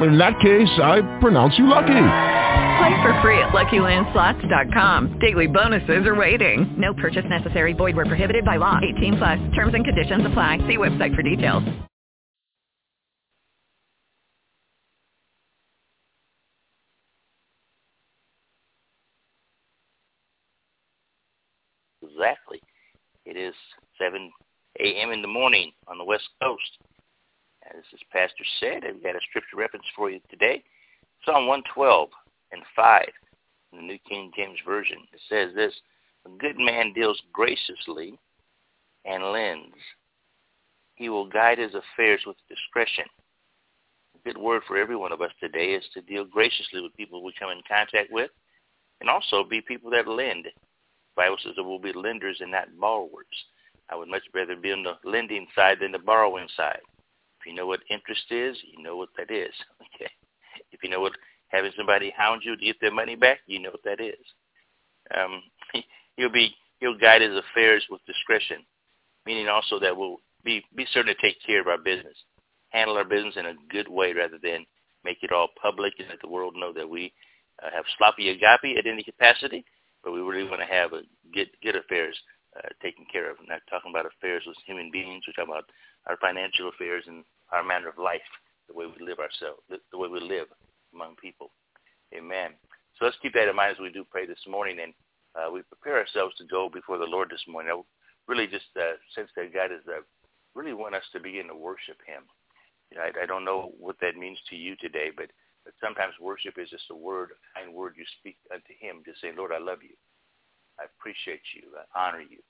In that case, I pronounce you lucky. Play for free at LuckyLandSlots.com. Daily bonuses are waiting. No purchase necessary. Void where prohibited by law. 18 plus. Terms and conditions apply. See website for details. Exactly. It is 7 a.m. in the morning on the West Coast. As this pastor said, I've got a scripture reference for you today. Psalm 112 and 5 in the New King James Version. It says this, A good man deals graciously and lends. He will guide his affairs with discretion. A good word for every one of us today is to deal graciously with people we come in contact with and also be people that lend. The Bible says that we'll be lenders and not borrowers. I would much rather be on the lending side than the borrowing side. If you know what interest is, you know what that is. Okay. If you know what having somebody hound you to get their money back, you know what that is. Um, he'll be he'll guide his affairs with discretion, meaning also that we'll be be certain to take care of our business, handle our business in a good way rather than make it all public and let the world know that we uh, have sloppy agape at any capacity, but we really want to have a good good affairs uh, taken care of. I'm not talking about affairs with human beings. We're talking about our financial affairs and our manner of life, the way we live ourselves, the, way we live among people. Amen. So let's keep that in mind as we do pray this morning, and uh, we prepare ourselves to go before the Lord this morning. I really just uh, sense that God is uh, really want us to begin to worship Him. You know, I, I don't know what that means to you today, but but sometimes worship is just a word, a kind word you speak unto Him, just saying, Lord, I love you. I appreciate you. I honor you.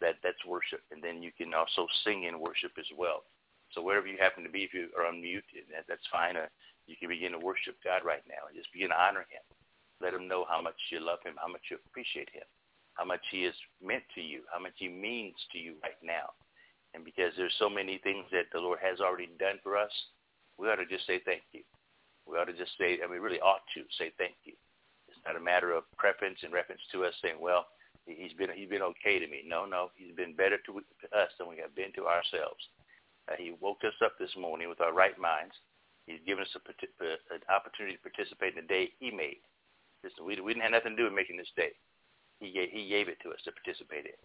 That that's worship, and then you can also sing in worship as well. So wherever you happen to be, if you are unmuted, that, that's fine. Uh, you can begin to worship God right now and just begin to honor Him. Let Him know how much you love Him, how much you appreciate Him, how much He is meant to you, how much He means to you right now. And because there's so many things that the Lord has already done for us, we ought to just say thank you we ought to just say, and we really ought to say thank you. It's not a matter of preference in reference to us saying, well, he's been he's been okay to me. No, no, he's been better to, to us than we have been to ourselves. Uh, he woke us up this morning with our right minds. He's given us a, a, an opportunity to participate in the day he made. Listen, we, we didn't have nothing to do with making this day. He gave, he gave it to us to participate in.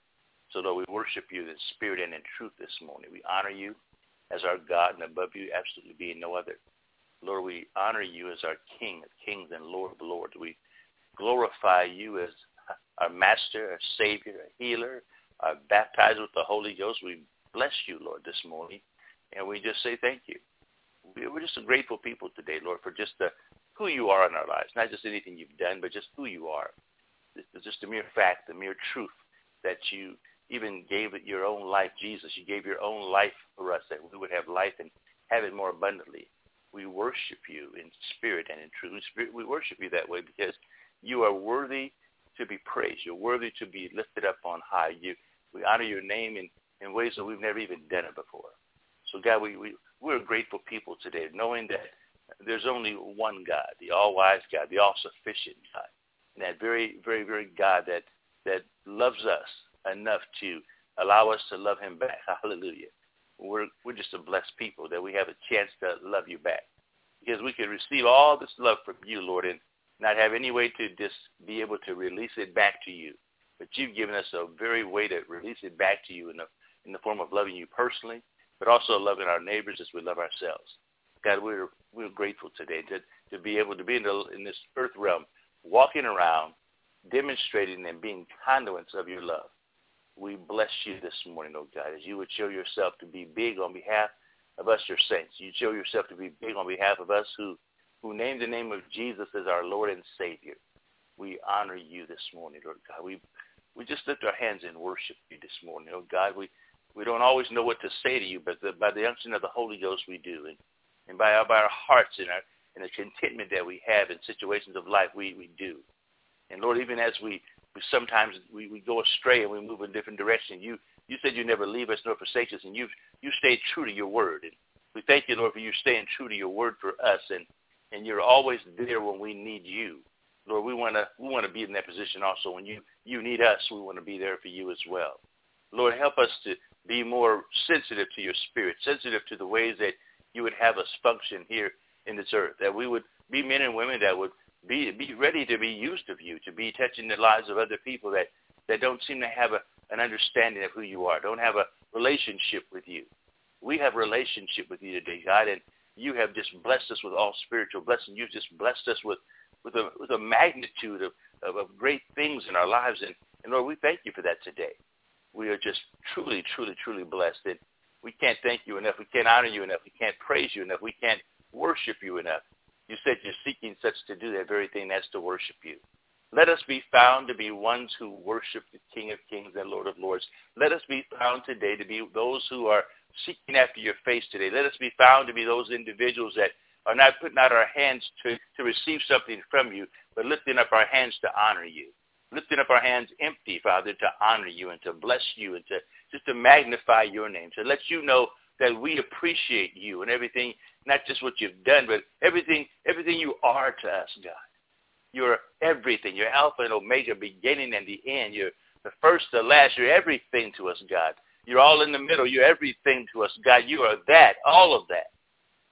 So, Lord, we worship you in spirit and in truth this morning. We honor you as our God, and above you absolutely being no other. Lord, we honor you as our King of kings and Lord of lords. We glorify you as our master, our savior, our healer, our baptized with the Holy Ghost. We bless you, Lord, this morning. And we just say thank you. We're just a grateful people today, Lord, for just the, who you are in our lives. Not just anything you've done, but just who you are. It's just a mere fact, the mere truth that you even gave your own life, Jesus. You gave your own life for us that we would have life and have it more abundantly we worship you in spirit and in truth. Spirit, we worship you that way because you are worthy to be praised. You're worthy to be lifted up on high. You, we honor your name in, in ways that we've never even done it before. So God, we, we, we're grateful people today, knowing that there's only one God, the all-wise God, the all-sufficient God, and that very, very, very God that, that loves us enough to allow us to love him back. Hallelujah we're we're just a blessed people that we have a chance to love you back because we can receive all this love from you, Lord, and not have any way to just be able to release it back to you. But you've given us a very way to release it back to you in the in the form of loving you personally, but also loving our neighbors as we love ourselves. God, we're we're grateful today to to be able to be in the in this earth realm, walking around, demonstrating and being conduits of your love we bless you this morning, oh God, as you would show yourself to be big on behalf of us, your saints. You show yourself to be big on behalf of us who, who name the name of Jesus as our Lord and Savior. We honor you this morning, Lord God. We, we just lift our hands and worship you this morning, oh God. We, we don't always know what to say to you, but the, by the unction of the Holy Ghost we do. And, and by, our, by our hearts and, our, and the contentment that we have in situations of life, we, we do. And Lord, even as we sometimes we, we go astray and we move in a different direction. You you said you never leave us nor forsake us, and you've you stayed true to your word. And we thank you, Lord, for you staying true to your word for us, and and you're always there when we need you. Lord, we want to we want to be in that position also. When you you need us, we want to be there for you as well. Lord, help us to be more sensitive to your spirit, sensitive to the ways that you would have us function here in this earth, that we would be men and women that would be be ready to be used of you, to be touching the lives of other people that that don't seem to have a, an understanding of who you are, don't have a relationship with you. We have relationship with you today, God, and you have just blessed us with all spiritual blessings. You've just blessed us with with a with a magnitude of, of, of great things in our lives, and, and Lord, we thank you for that today. We are just truly, truly, truly blessed, and we can't thank you enough. We can't honor you enough. We can't praise you enough. We can't worship you enough. You said you're seeking such to do that very thing, that's to worship you. Let us be found to be ones who worship the King of Kings and Lord of Lords. Let us be found today to be those who are seeking after your face today. Let us be found to be those individuals that are not putting out our hands to, to receive something from you, but lifting up our hands to honor you. Lifting up our hands empty, Father, to honor you and to bless you and to just to magnify your name, to let you know that we appreciate you and everything, not just what you've done, but everything, everything you are to us, God. You're everything. You're Alpha and Omega, beginning and the end. You're the first, the last. You're everything to us, God. You're all in the middle. You're everything to us, God. You are that, all of that.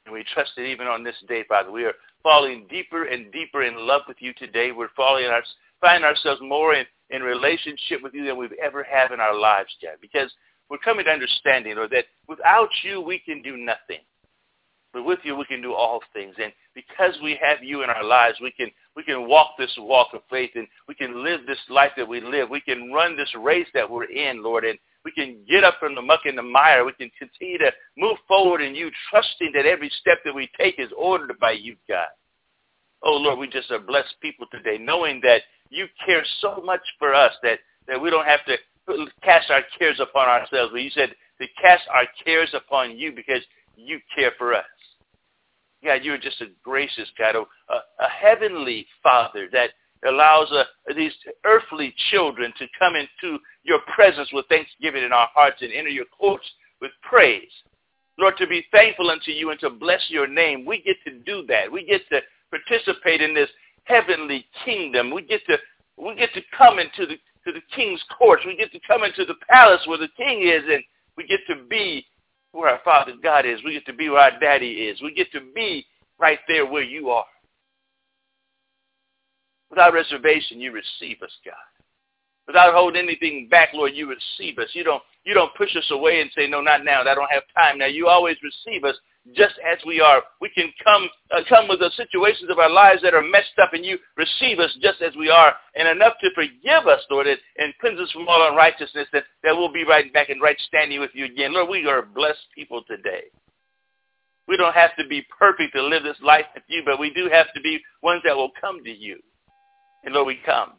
And we trust it even on this day, Father. We are falling deeper and deeper in love with you today. We're falling our, finding ourselves more in, in relationship with you than we've ever had in our lives, God. Because we're coming to understanding, Lord, that without you we can do nothing. But with you we can do all things. And because we have you in our lives, we can we can walk this walk of faith and we can live this life that we live. We can run this race that we're in, Lord, and we can get up from the muck and the mire. We can continue to move forward in you, trusting that every step that we take is ordered by you, God. Oh, Lord, we just are blessed people today, knowing that you care so much for us that, that we don't have to cast our cares upon ourselves. But you said to cast our cares upon you because you care for us. God, you're just a gracious God, a, a heavenly Father that allows uh, these earthly children to come into your presence with thanksgiving in our hearts and enter your courts with praise. Lord, to be thankful unto you and to bless your name. We get to do that. We get to participate in this heavenly kingdom. We get to we get to come into the to the king's courts. We get to come into the palace where the king is and we get to be where our Father God is. We get to be where our daddy is. We get to be right there where you are. Without reservation, you receive us, God. Without holding anything back, Lord, you receive us. You don't you don't push us away and say, no, not now. I don't have time now. You always receive us just as we are. We can come uh, come with the situations of our lives that are messed up, and you receive us just as we are, and enough to forgive us, Lord, and, and cleanse us from all unrighteousness, that, that we'll be right back in right standing with you again. Lord, we are blessed people today. We don't have to be perfect to live this life with you, but we do have to be ones that will come to you. And Lord, we come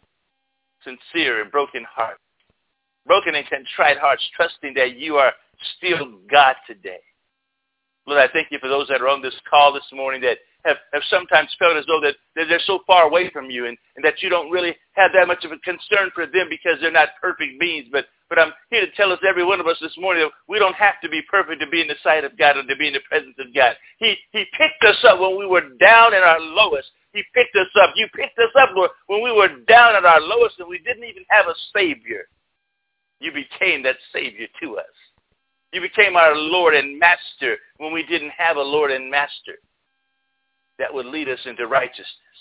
sincere and broken hearts, broken and contrite hearts, trusting that you are still God today. Lord, I thank you for those that are on this call this morning that have, have sometimes felt as though that, that they're so far away from you and, and that you don't really have that much of a concern for them because they're not perfect beings. But, but I'm here to tell us, every one of us this morning, that we don't have to be perfect to be in the sight of God or to be in the presence of God. He, he picked us up when we were down in our lowest. He picked us up. You picked us up, Lord, when we were down at our lowest and we didn't even have a Savior. You became that Savior to us. You became our Lord and Master when we didn't have a Lord and Master that would lead us into righteousness.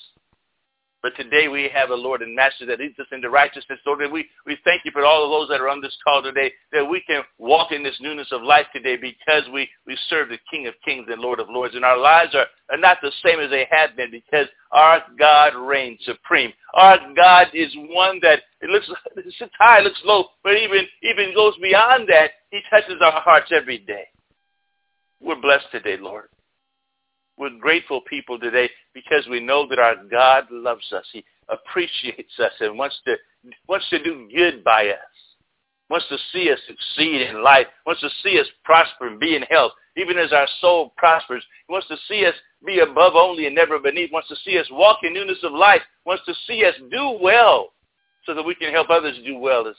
But today we have a Lord and Master that leads us into righteousness. So that we, we thank you for all of those that are on this call today, that we can walk in this newness of life today because we, we serve the King of Kings and Lord of Lords. And our lives are, are not the same as they have been because our God reigns supreme. Our God is one that it looks it sits high, looks low, but even even goes beyond that. He touches our hearts every day. We're blessed today, Lord. We're grateful people today because we know that our God loves us. He appreciates us and wants to wants to do good by us. Wants to see us succeed in life. Wants to see us prosper and be in health. Even as our soul prospers, he wants to see us be above only and never beneath. Wants to see us walk in newness of life. Wants to see us do well so that we can help others do well as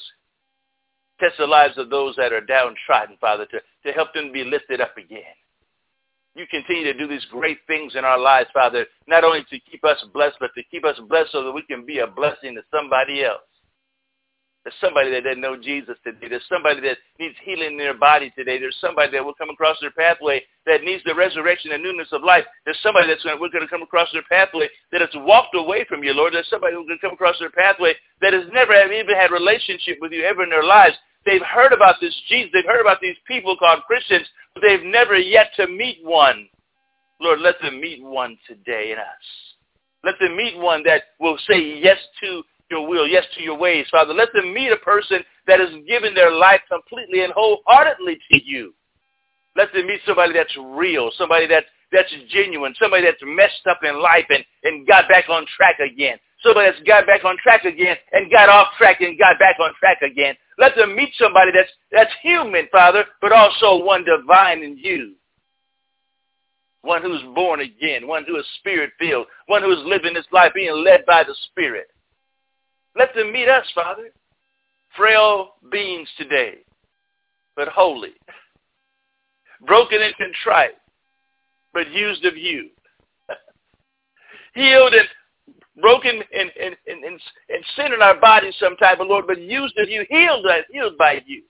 Touch the lives of those that are downtrodden, Father, to, to help them be lifted up again. You continue to do these great things in our lives, Father, not only to keep us blessed, but to keep us blessed so that we can be a blessing to somebody else. There's somebody that doesn't know Jesus today. There's somebody that needs healing in their body today. There's somebody that will come across their pathway that needs the resurrection and newness of life. There's somebody that's going to, we're going to come across their pathway that has walked away from you, Lord. There's somebody who's going to come across their pathway that has never even had relationship with you ever in their lives. They've heard about this Jesus. They've heard about these people called Christians, but they've never yet to meet one. Lord, let them meet one today in us. Let them meet one that will say yes to your will, yes to your ways, Father. Let them meet a person that has given their life completely and wholeheartedly to you. Let them meet somebody that's real, somebody that's, that's genuine, somebody that's messed up in life and, and got back on track again. Somebody that's got back on track again and got off track and got back on track again. Let them meet somebody that's, that's human, Father, but also one divine in you one who's born again, one who is spirit-filled, one who is living this life being led by the Spirit. Let them meet us, Father. Frail beings today, but holy. Broken and contrite, but used of you. Healed and broken and, and, and, and, and sin in our bodies sometimes, but Lord, but used of you, healed, us, healed by you.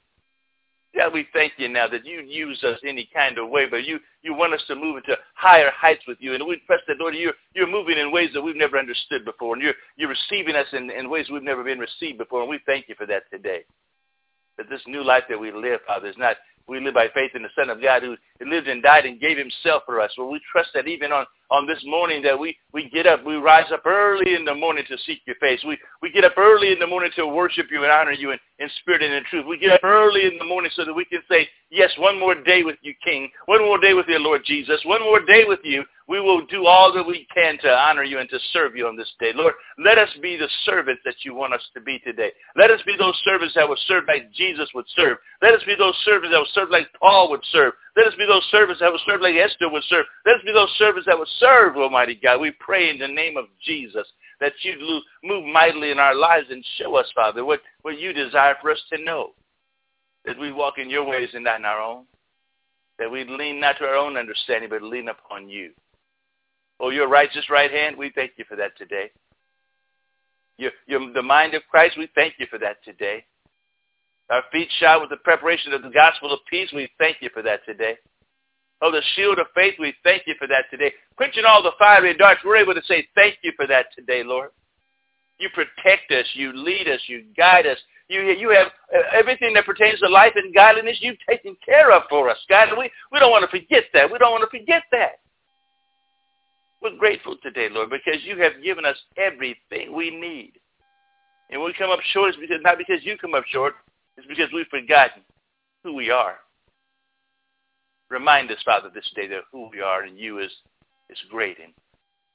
God, we thank you now that you use us any kind of way, but you, you want us to move into higher heights with you. And we trust that, Lord, you're, you're moving in ways that we've never understood before. And you're, you're receiving us in, in ways we've never been received before. And we thank you for that today. That this new life that we live, Father, is not we live by faith in the Son of God who lived and died and gave himself for us. Well, we trust that even on, on this morning that we, we get up, we rise up early in the morning to seek your face. We, we get up early in the morning to worship you and honor you in, in spirit and in truth. We get up early in the morning so that we can say, yes, one more day with you, King. One more day with you, Lord Jesus. One more day with you we will do all that we can to honor you and to serve you on this day. Lord, let us be the servants that you want us to be today. Let us be those servants that will serve like Jesus would serve. Let us be those servants that will serve like Paul would serve. Let us be those servants that will serve like Esther would serve. Let us be those servants that will serve, Almighty God. We pray in the name of Jesus that you move mightily in our lives and show us, Father, what, what you desire for us to know. That we walk in your ways and not in our own. That we lean not to our own understanding, but lean upon you. Oh, your righteous right hand, we thank you for that today. Your, your, the mind of Christ, we thank you for that today. Our feet shod with the preparation of the gospel of peace, we thank you for that today. Oh, the shield of faith, we thank you for that today. Quenching all the fiery darts, we're able to say thank you for that today, Lord. You protect us. You lead us. You guide us. You, you have everything that pertains to life and godliness you've taken care of for us, God. And we, we don't want to forget that. We don't want to forget that. We're grateful today, Lord, because you have given us everything we need. And when we come up short, it's because not because you come up short, it's because we've forgotten who we are. Remind us, Father, this day that who we are and you is is great and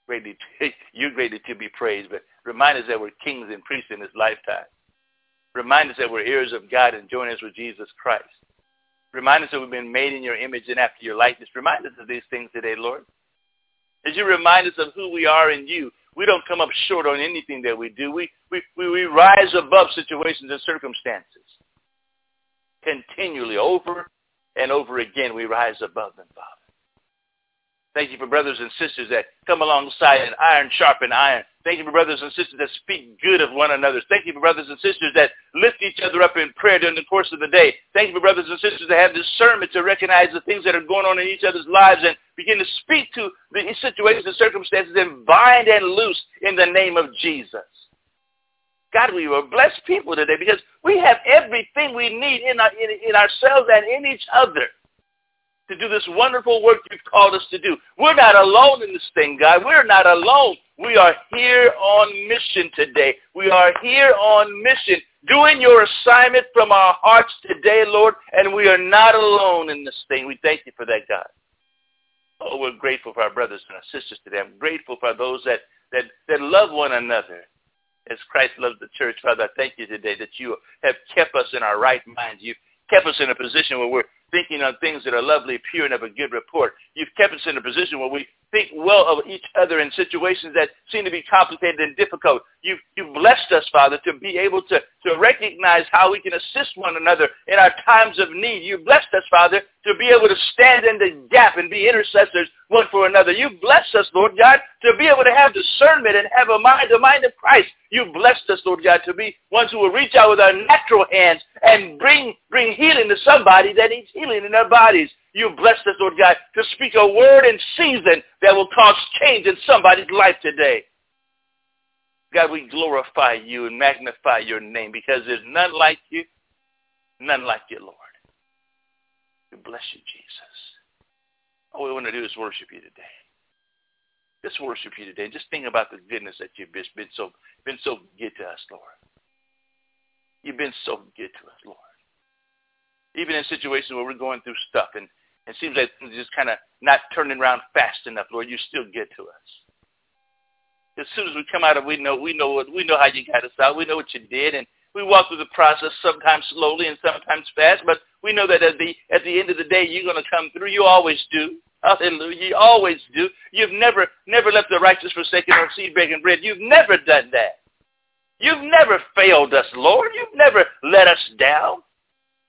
greatly to, you're greatly to be praised. But remind us that we're kings and priests in this lifetime. Remind us that we're heirs of God and join us with Jesus Christ. Remind us that we've been made in your image and after your likeness. Remind us of these things today, Lord. As you remind us of who we are in you, we don't come up short on anything that we do. We, we, we, we rise above situations and circumstances. Continually, over and over again, we rise above them, Father. Thank you for brothers and sisters that come alongside and iron sharpen iron. Thank you for brothers and sisters that speak good of one another. Thank you for brothers and sisters that lift each other up in prayer during the course of the day. Thank you for brothers and sisters that have discernment to recognize the things that are going on in each other's lives and begin to speak to the situations and circumstances and bind and loose in the name of Jesus. God, we are blessed people today because we have everything we need in, our, in, in ourselves and in each other to do this wonderful work you've called us to do. We're not alone in this thing, God. We're not alone. We are here on mission today. We are here on mission, doing your assignment from our hearts today, Lord, and we are not alone in this thing. We thank you for that, God. Oh, we're grateful for our brothers and our sisters today. I'm grateful for those that, that, that love one another as Christ loves the church. Father, I thank you today that you have kept us in our right minds. You've kept us in a position where we're thinking on things that are lovely, pure, and of a good report. You've kept us in a position where we think well of each other in situations that seem to be complicated and difficult. you, you blessed us, Father, to be able to, to recognize how we can assist one another in our times of need. You've blessed us, Father, to be able to stand in the gap and be intercessors one for another. You've blessed us, Lord God, to be able to have discernment and have a mind, the mind of Christ. You've blessed us, Lord God, to be ones who will reach out with our natural hands and bring, bring healing to somebody that needs healing in their bodies. You blessed us, Lord God, to speak a word in season that will cause change in somebody's life today. God, we glorify you and magnify your name because there's none like you, none like you, Lord. We bless you, Jesus. All we want to do is worship you today. Just worship you today. Just think about the goodness that you've been so been so good to us, Lord. You've been so good to us, Lord. Even in situations where we're going through stuff and it seems like things just kind of not turning around fast enough, Lord. You still get to us. As soon as we come out of, we know we know what we know how you got us out. We know what you did, and we walk through the process sometimes slowly and sometimes fast. But we know that at the at the end of the day, you're going to come through. You always do. Hallelujah. You always do. You've never never left the righteous forsaken or seed begging bread. You've never done that. You've never failed us, Lord. You've never let us down.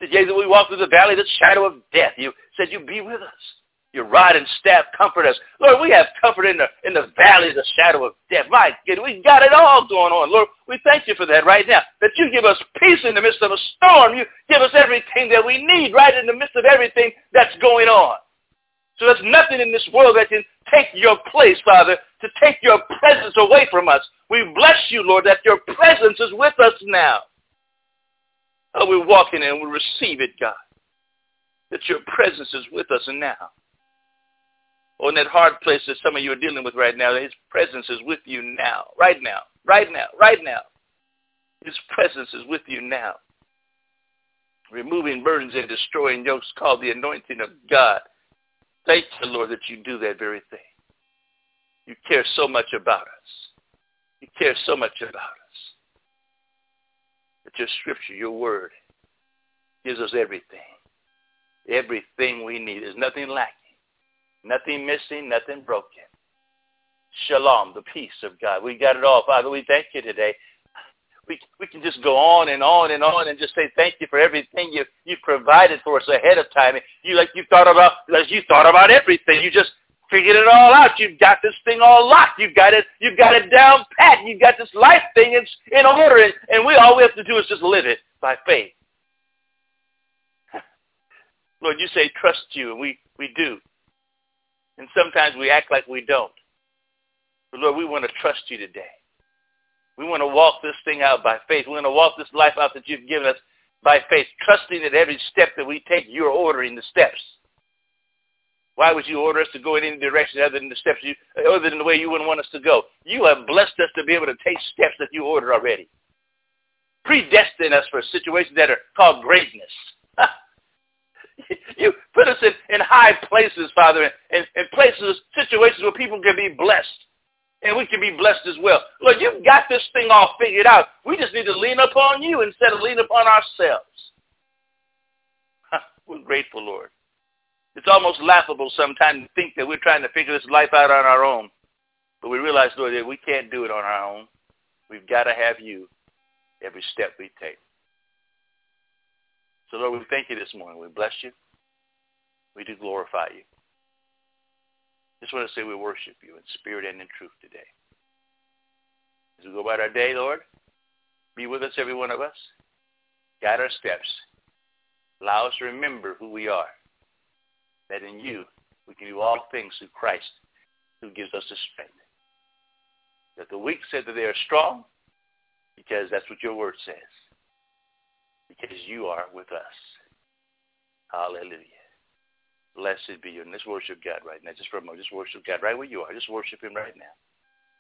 The we walk through the valley of the shadow of death, you said you be with us. Your rod and staff comfort us. Lord, we have comfort in the in the valley of the shadow of death. My God, we got it all going on. Lord, we thank you for that right now. That you give us peace in the midst of a storm. You give us everything that we need right in the midst of everything that's going on. So there's nothing in this world that can take your place, Father, to take your presence away from us. We bless you, Lord, that your presence is with us now. Oh, we're walking and we receive it, God. That your presence is with us now. Or in that hard place that some of you are dealing with right now, that his presence is with you now, right now, right now, right now. His presence is with you now. Removing burdens and destroying yokes called the anointing of God. Thank you, Lord, that you do that very thing. You care so much about us. You care so much about us. Your scripture, your word, gives us everything. Everything we need. There's nothing lacking. Nothing missing, nothing broken. Shalom, the peace of God. We got it all. Father, we thank you today. We, we can just go on and on and on and just say thank you for everything you, you provided for us ahead of time. You like you thought about like you thought about everything. You just figured it all out. You've got this thing all locked. You've got it. You've got it down pat. You've got this life thing in, in order, and, and we all we have to do is just live it by faith. Lord, you say trust you, and we we do. And sometimes we act like we don't. But Lord, we want to trust you today. We want to walk this thing out by faith. We want to walk this life out that you've given us by faith, trusting that every step that we take, you're ordering the steps. Why would you order us to go in any direction other than the steps you, other than the way you wouldn't want us to go? You have blessed us to be able to take steps that you ordered already. Predestined us for situations that are called greatness. you put us in, in high places, Father, in, in places, situations where people can be blessed. And we can be blessed as well. Lord, you've got this thing all figured out. We just need to lean upon you instead of lean upon ourselves. We're grateful, Lord. It's almost laughable sometimes to think that we're trying to figure this life out on our own. But we realize, Lord, that we can't do it on our own. We've got to have you every step we take. So, Lord, we thank you this morning. We bless you. We do glorify you. Just want to say we worship you in spirit and in truth today. As we go about our day, Lord, be with us, every one of us. Guide our steps. Allow us to remember who we are. That in you we can do all things through Christ who gives us the strength. That the weak said that they are strong because that's what your word says because you are with us. Hallelujah. Blessed be you. And let's worship God right now. Just for a moment. Just worship God right where you are. Just worship him right now.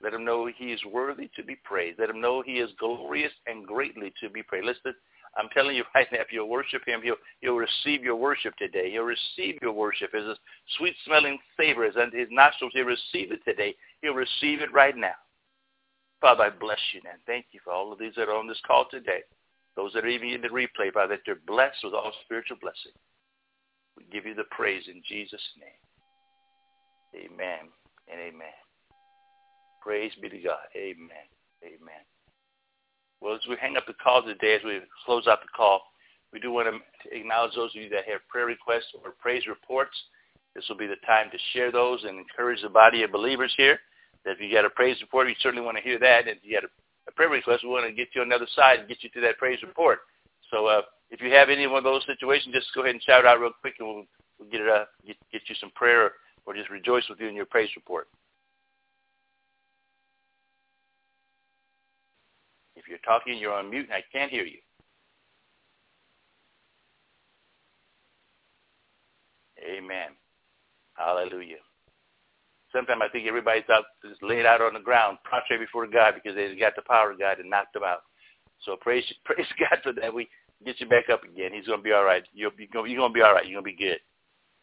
Let him know he is worthy to be praised. Let him know he is glorious and greatly to be praised. Listen, I'm telling you right now, if you'll worship him, he'll, he'll receive your worship today. He'll receive your worship as a sweet-smelling savor is unto his nostrils. He'll receive it today. He'll receive it right now. Father, I bless you and thank you for all of these that are on this call today. Those that are even in the replay, Father, that they're blessed with all spiritual blessing. We give you the praise in Jesus' name. Amen and amen. Praise be to God. Amen. Amen. Well, as we hang up the call today, as we close out the call, we do want to acknowledge those of you that have prayer requests or praise reports. This will be the time to share those and encourage the body of believers here. That if you got a praise report, we certainly want to hear that. If you got a, a prayer request, we want to get you on the other side and get you to that praise report. So uh, if you have any one of those situations, just go ahead and shout out real quick, and we'll, we'll get it uh, get, get you some prayer or just rejoice with you in your praise report. You're talking, you're on mute, and I can't hear you. Amen. Hallelujah. Sometimes I think everybody's out just laid out on the ground, prostrate before God because they got the power of God and knocked them out. So praise praise God for that. We get you back up again. He's gonna be all right. You'll be you're gonna be all right. You're gonna be good.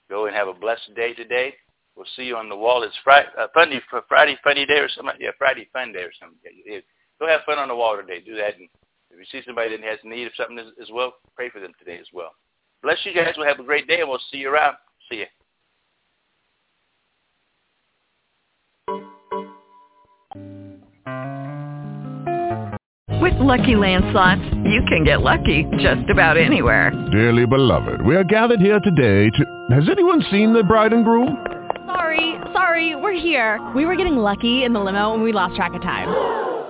Go and have a blessed day today. We'll see you on the wall. It's Friday, uh, Funny, Friday funny day or something. Yeah, Friday fun day or something. Go have fun on the wall today. Do that. And if you see somebody that has need of something as, as well, pray for them today as well. Bless you guys. We'll have a great day, and we'll see you around. See you. With Lucky Land Slots, you can get lucky just about anywhere. Dearly beloved, we are gathered here today to... Has anyone seen the bride and groom? Sorry, sorry, we're here. We were getting lucky in the limo and we lost track of time.